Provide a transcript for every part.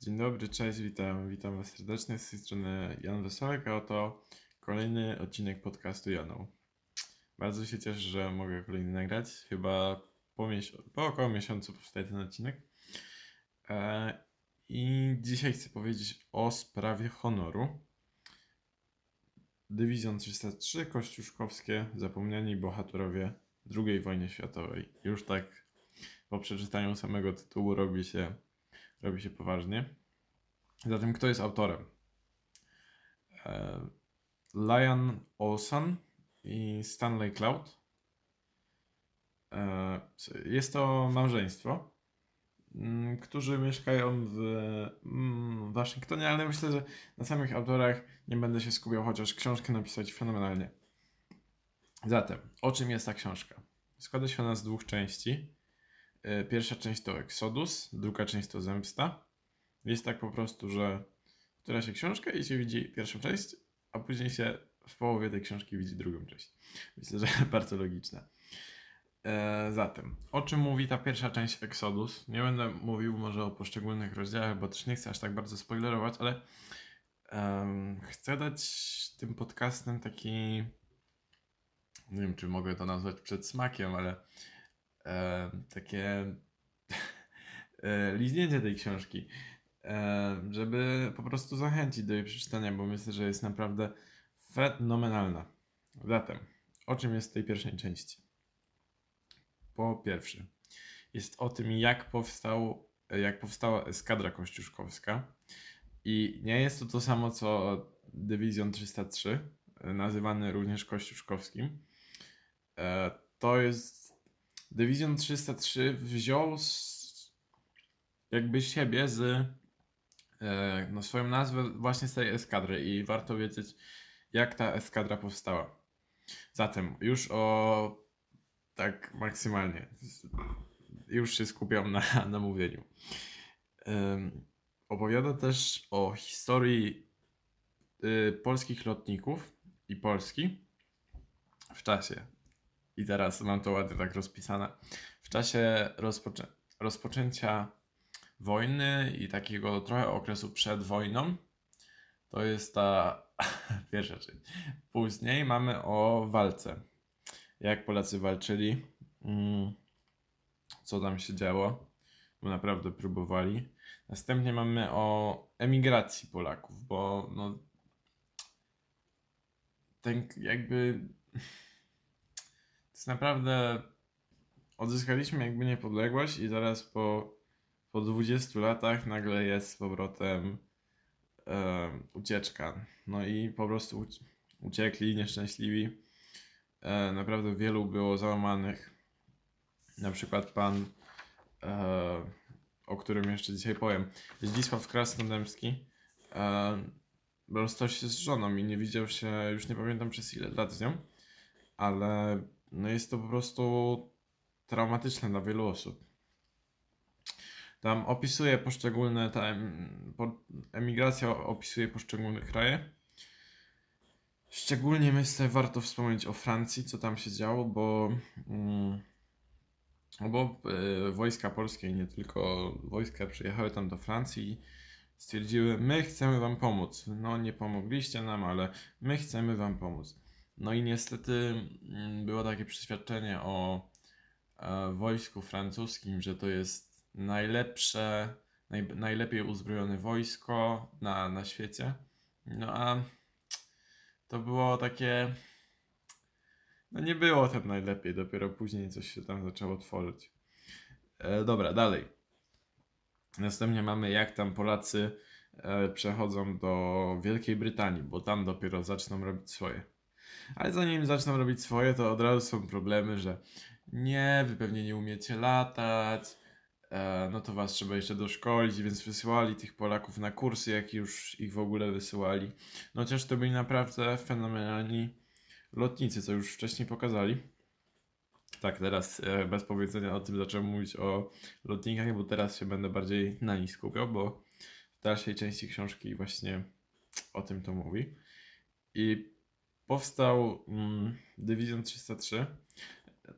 Dzień dobry, cześć, witam, witam Was serdecznie. Z tej strony Jan Wesołek, a oto kolejny odcinek podcastu Janą. Bardzo się cieszę, że mogę kolejny nagrać. Chyba po, po około miesiącu powstaje ten odcinek. E, I dzisiaj chcę powiedzieć o sprawie honoru. Dywizjon 303, Kościuszkowskie, zapomniani bohaterowie II wojny światowej. Już tak po przeczytaniu samego tytułu robi się robi się poważnie. Zatem kto jest autorem? E, Lion Olson i Stanley Cloud. E, Jest to małżeństwo, mm, którzy mieszkają w mm, Waszyngtonie, ale myślę, że na samych autorach nie będę się skupiał, chociaż książkę napisać fenomenalnie. Zatem, o czym jest ta książka? Składa się ona z dwóch części. E, Pierwsza część to Exodus, druga część to Zemsta. Jest tak po prostu, że otwiera się książkę i się widzi pierwszą część, a później się w połowie tej książki widzi drugą część. Myślę, że bardzo logiczne. E, zatem, o czym mówi ta pierwsza część Exodus? Nie będę mówił może o poszczególnych rozdziałach, bo też nie chcę aż tak bardzo spoilerować, ale em, chcę dać tym podcastem taki. Nie wiem, czy mogę to nazwać przedsmakiem, ale e, takie liznięcie tej książki, e, żeby po prostu zachęcić do jej przeczytania, bo myślę, że jest naprawdę fenomenalna. Zatem, o czym jest w tej pierwszej części? Po pierwsze, jest o tym, jak, powstał, jak powstała eskadra kościuszkowska. I nie jest to to samo, co Dywizjon 303, nazywany również kościuszkowskim. E, To jest Dywizjon 303 wziął z, jakby siebie z e, no, swoją nazwę właśnie z tej eskadry i warto wiedzieć, jak ta eskadra powstała. Zatem już o tak maksymalnie. Już się skupiam na, na mówieniu. Em, opowiada też o historii y, polskich lotników i Polski w czasie i teraz mam to ładnie tak rozpisane. W czasie rozpoczę- rozpoczęcia wojny i takiego trochę okresu przed wojną, to jest ta pierwsza część. Później mamy o walce. Jak Polacy walczyli, mm, co tam się działo, bo naprawdę próbowali. Następnie mamy o emigracji Polaków, bo no, ten jakby jest naprawdę. Odzyskaliśmy jakby niepodległość, i zaraz po, po 20 latach nagle jest z powrotem em, ucieczka. No i po prostu uci- uciekli, nieszczęśliwi. E, naprawdę wielu było załamanych. Na przykład pan, e, o którym jeszcze dzisiaj powiem, Zdzisław Krasnodębski. E, rozstał się z żoną i nie widział się, już nie pamiętam przez ile lat z nią, ale no jest to po prostu traumatyczne dla wielu osób. Tam opisuje poszczególne, ta emigracja opisuje poszczególne kraje. Szczególnie myślę, warto wspomnieć o Francji, co tam się działo, bo, mm, bo e, wojska polskie nie tylko wojska przyjechały tam do Francji stwierdziły, my chcemy wam pomóc. No nie pomogliście nam, ale my chcemy wam pomóc. No i niestety mm, było takie przeświadczenie o e, wojsku francuskim, że to jest najlepsze, naj, najlepiej uzbrojone wojsko na, na świecie. No a to było takie. No nie było tam najlepiej, dopiero później coś się tam zaczęło tworzyć. E, dobra, dalej. Następnie mamy jak tam Polacy e, przechodzą do Wielkiej Brytanii, bo tam dopiero zaczną robić swoje. Ale zanim zaczną robić swoje, to od razu są problemy, że nie, wy pewnie nie umiecie latać, e, no to was trzeba jeszcze doszkolić, więc wysyłali tych Polaków na kursy, jak już ich w ogóle wysyłali. No chociaż to byli naprawdę fenomenalni lotnicy, co już wcześniej pokazali. Tak, teraz e, bez powiedzenia o tym zacząłem mówić o lotnikach, bo teraz się będę bardziej na nich skupiał, bo w dalszej części książki właśnie o tym to mówi. I powstał mm, Dywizjon 303.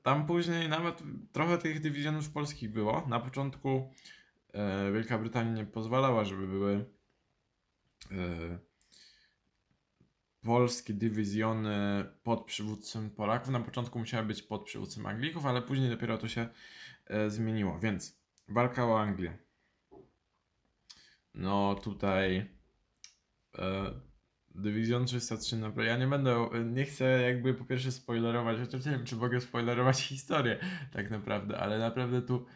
Tam później nawet trochę tych dywizjonów polskich było. Na początku e, Wielka Brytania nie pozwalała, żeby były e, polskie dywizjony pod przywództwem Polaków. Na początku musiały być pod przywództwem Anglików, ale później dopiero to się e, zmieniło. Więc walka o Anglię. No tutaj e, Dywizjon 303 naprawdę. Ja nie będę, nie chcę jakby po pierwsze spoilerować, chociaż nie wiem, czy mogę spoilerować historię tak naprawdę, ale naprawdę tu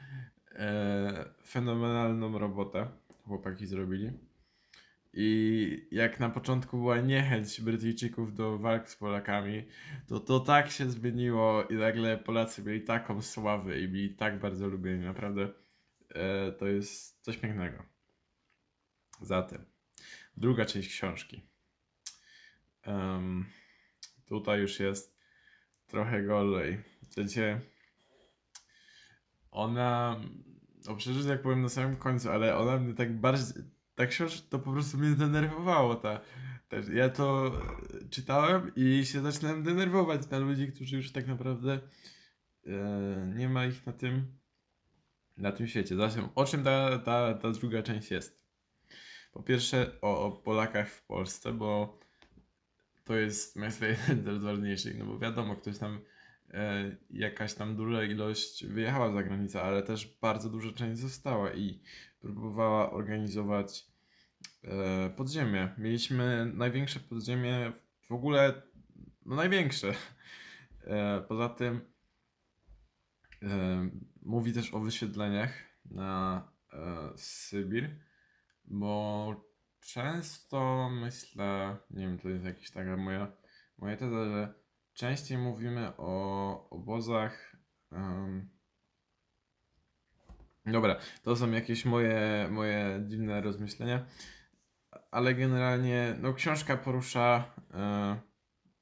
e, fenomenalną robotę chłopaki zrobili. I jak na początku była niechęć Brytyjczyków do walk z Polakami, to to tak się zmieniło i nagle Polacy mieli taką sławę i byli tak bardzo lubieni. Naprawdę e, to jest coś pięknego. Zatem, druga część książki. Em, tutaj już jest trochę W sensie ona, o przeżyć jak powiem na samym końcu, ale ona mnie tak bardziej, ta książka to po prostu mnie denerwowało. Ta, ja to czytałem i się zaczynałem denerwować na ludzi, którzy już tak naprawdę e, nie ma ich na tym, na tym świecie. Zatem o czym ta, ta, ta druga część jest? Po pierwsze o, o Polakach w Polsce, bo to jest myślę jeden z ważniejszych, no bo wiadomo, ktoś tam e, jakaś tam duża ilość wyjechała za granicę, ale też bardzo duża część została i próbowała organizować e, podziemie. Mieliśmy największe podziemie w ogóle, no największe. E, poza tym e, mówi też o wyświetleniach na e, Sybir, bo często myślę, nie wiem, to jest jakaś taka moja, moja teza, że częściej mówimy o obozach. Um... Dobra, to są jakieś moje, moje dziwne rozmyślenia, ale generalnie no, książka porusza, e,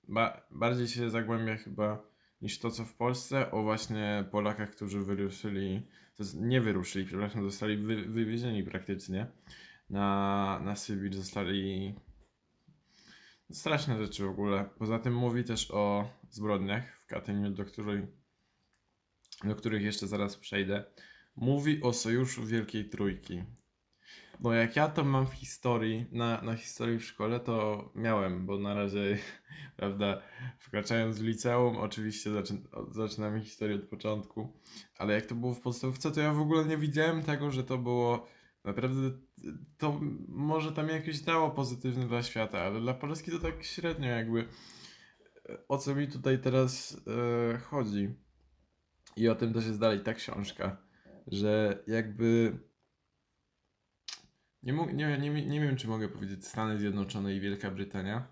ba, bardziej się zagłębia chyba niż to, co w Polsce, o właśnie Polakach, którzy wyruszyli, nie wyruszyli, przepraszam, zostali wy, wywiezieni praktycznie na, na Sybir zostali straszne rzeczy w ogóle. Poza tym mówi też o zbrodniach w Katyniu, do, której, do których jeszcze zaraz przejdę. Mówi o sojuszu Wielkiej Trójki. Bo jak ja to mam w historii, na, na historii w szkole, to miałem, bo na razie, prawda, wkraczając w liceum, oczywiście zaczyn zaczynamy historię od początku, ale jak to było w podstawówce, to ja w ogóle nie widziałem tego, że to było Naprawdę to może tam jakieś dało pozytywne dla świata, ale dla Polski to tak średnio jakby. O co mi tutaj teraz e, chodzi? I o tym też jest dalej ta książka, że jakby nie, nie, nie, nie wiem, czy mogę powiedzieć Stany Zjednoczone i Wielka Brytania.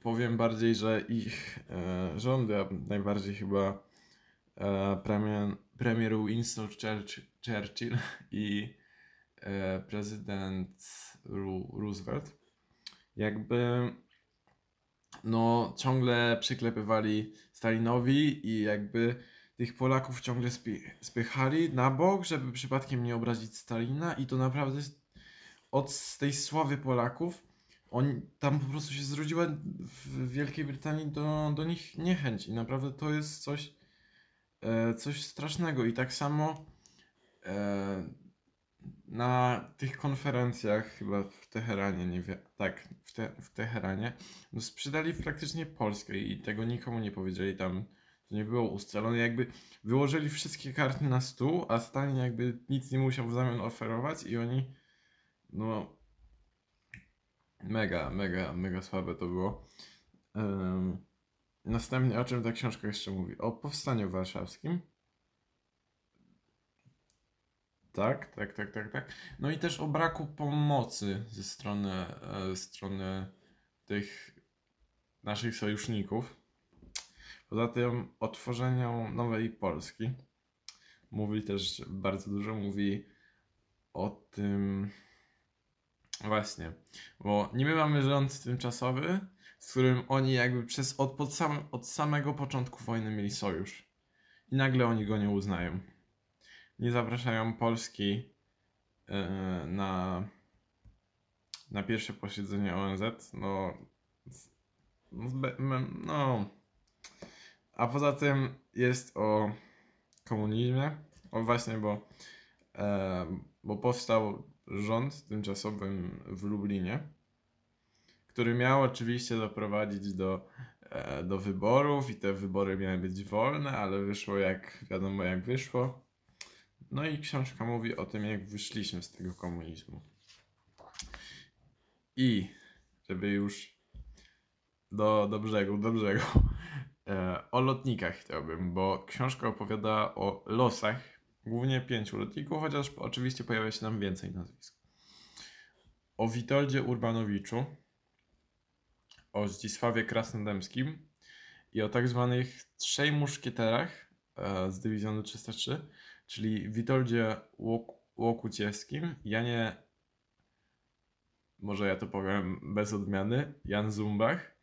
Powiem bardziej, że ich e, rządy, a najbardziej chyba e, premier, premier Winston Churchill i prezydent Roosevelt jakby no ciągle przyklepywali Stalinowi i jakby tych Polaków ciągle spychali na bok, żeby przypadkiem nie obrazić Stalina i to naprawdę od tej sławy Polaków on, tam po prostu się zrodziła w Wielkiej Brytanii do, do nich niechęć i naprawdę to jest coś e, coś strasznego i tak samo e, na tych konferencjach, chyba w Teheranie, nie wiem, tak, w, te, w Teheranie, no sprzedali praktycznie Polskę i tego nikomu nie powiedzieli tam, to nie było ustalone, jakby wyłożyli wszystkie karty na stół, a Stalin jakby nic nie musiał w zamian oferować i oni, no, mega, mega, mega słabe to było. Um, następnie, o czym ta książka jeszcze mówi? O powstaniu warszawskim. Tak, tak, tak, tak, tak. No i też o braku pomocy ze strony, e, strony tych naszych sojuszników. Poza tym o tworzeniu nowej Polski. Mówi też bardzo dużo, mówi o tym właśnie, bo niby mamy rząd tymczasowy, z którym oni jakby przez od, od, sam, od samego początku wojny mieli sojusz. I nagle oni go nie uznają nie zapraszają Polski e, na, na pierwsze posiedzenie ONZ, no, no, no. A poza tym jest o komunizmie, o właśnie, bo e, bo powstał rząd tymczasowy w Lublinie, który miał oczywiście doprowadzić do, e, do wyborów i te wybory miały być wolne, ale wyszło jak wiadomo jak wyszło. No i książka mówi o tym, jak wyszliśmy z tego komunizmu. I żeby już do, do brzegu, do brzegu. E, o lotnikach chciałbym, bo książka opowiada o losach głównie pięciu lotników, chociaż oczywiście pojawia się tam więcej nazwisk. O Witoldzie Urbanowiczu, o Zdzisławie Krasnodębskim i o tak zwanych trzej muszkieterach e, z dywizjonu 303, czyli Witoldzie Łok Łokuciewskim, Janie, może ja to powiem bez odmiany, Jan Zumbach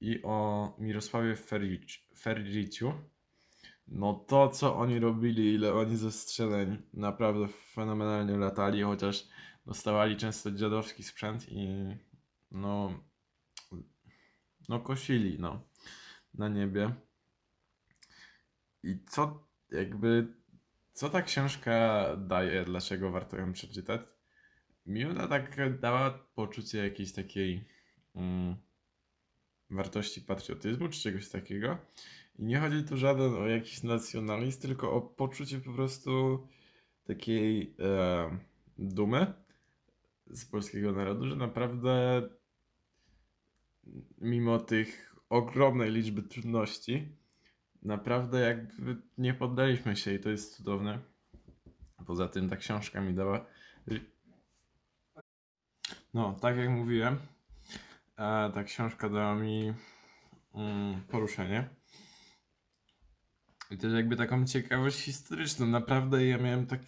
i o Mirosławie Ferricz, Ferriciu. No to, co oni robili, ile oni zestrzeleń, naprawdę fenomenalnie latali, chociaż dostawali często dziadowski sprzęt i no, no kosili, no, na niebie. I co, jakby, co ta książka daje, dlaczego warto ją przeczytać? Mi ona tak dała poczucie jakiejś takiej mm, wartości patriotyzmu czy czegoś takiego. I nie chodzi tu żaden o jakiś nacjonalizm, tylko o poczucie po prostu takiej e, dumy z polskiego narodu, że naprawdę mimo tych ogromnej liczby trudności, naprawdę jakby nie poddaliśmy się i to jest cudowne. Poza tym ta książka mi dała. No, tak jak mówiłem, e, ta książka dała mi mm, poruszenie. I też jakby taką ciekawość historyczną. Naprawdę ja miałem tak,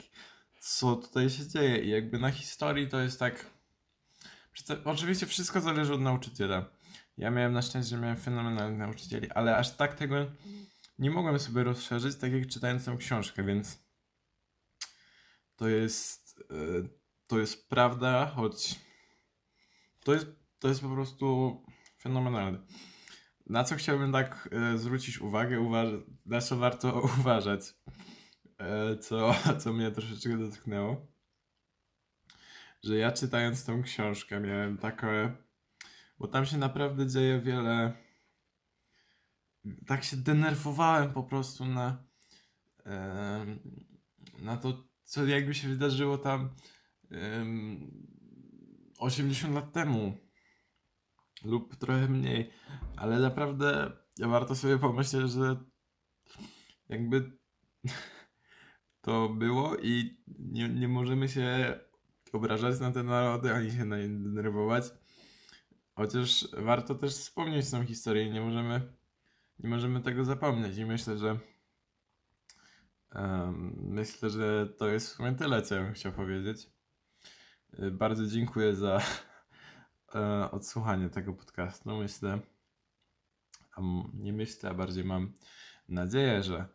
co tutaj się dzieje. I jakby na historii to jest tak. Oczywiście wszystko zależy od nauczyciela. Ja miałem na szczęście, że miałem fenomenalnych nauczycieli, ale aż tak tego nie mogłem sobie rozszerzyć, tak jak czytając tę książkę, więc to jest, e, to jest prawda, choć to jest, to jest po prostu fenomenalne. Na co chciałbym tak e, zwrócić uwagę, uważ- na co warto uważać, e, co, co mnie troszeczkę dotknęło, że ja czytając tą książkę miałem takie, bo tam się naprawdę dzieje wiele, tak się denerwowałem po prostu na, na to, co jakby się wydarzyło tam em, 80 lat temu lub trochę mniej, ale naprawdę warto sobie pomyśleć, że jakby to było i nie, nie możemy się obrażać na te narody, ani się na nie denerwować. Chociaż warto też wspomnieć tą historię nie możemy, nie możemy tego zapomnieć. I myślę, że myślę, że to jest w sumie tyle, co ja bym chciał powiedzieć. Y, Bardzo dziękuję za e, odsłuchanie tego podcastu. Myślę, nie myślę, a bardziej mam nadzieję, że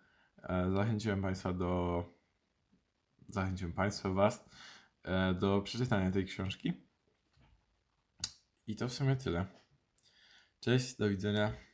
e, zachęciłem Państwa do. Zachęciłem Państwa, Was e, do przeczytania tej książki. I to w sumie tyle. Cześć, do widzenia.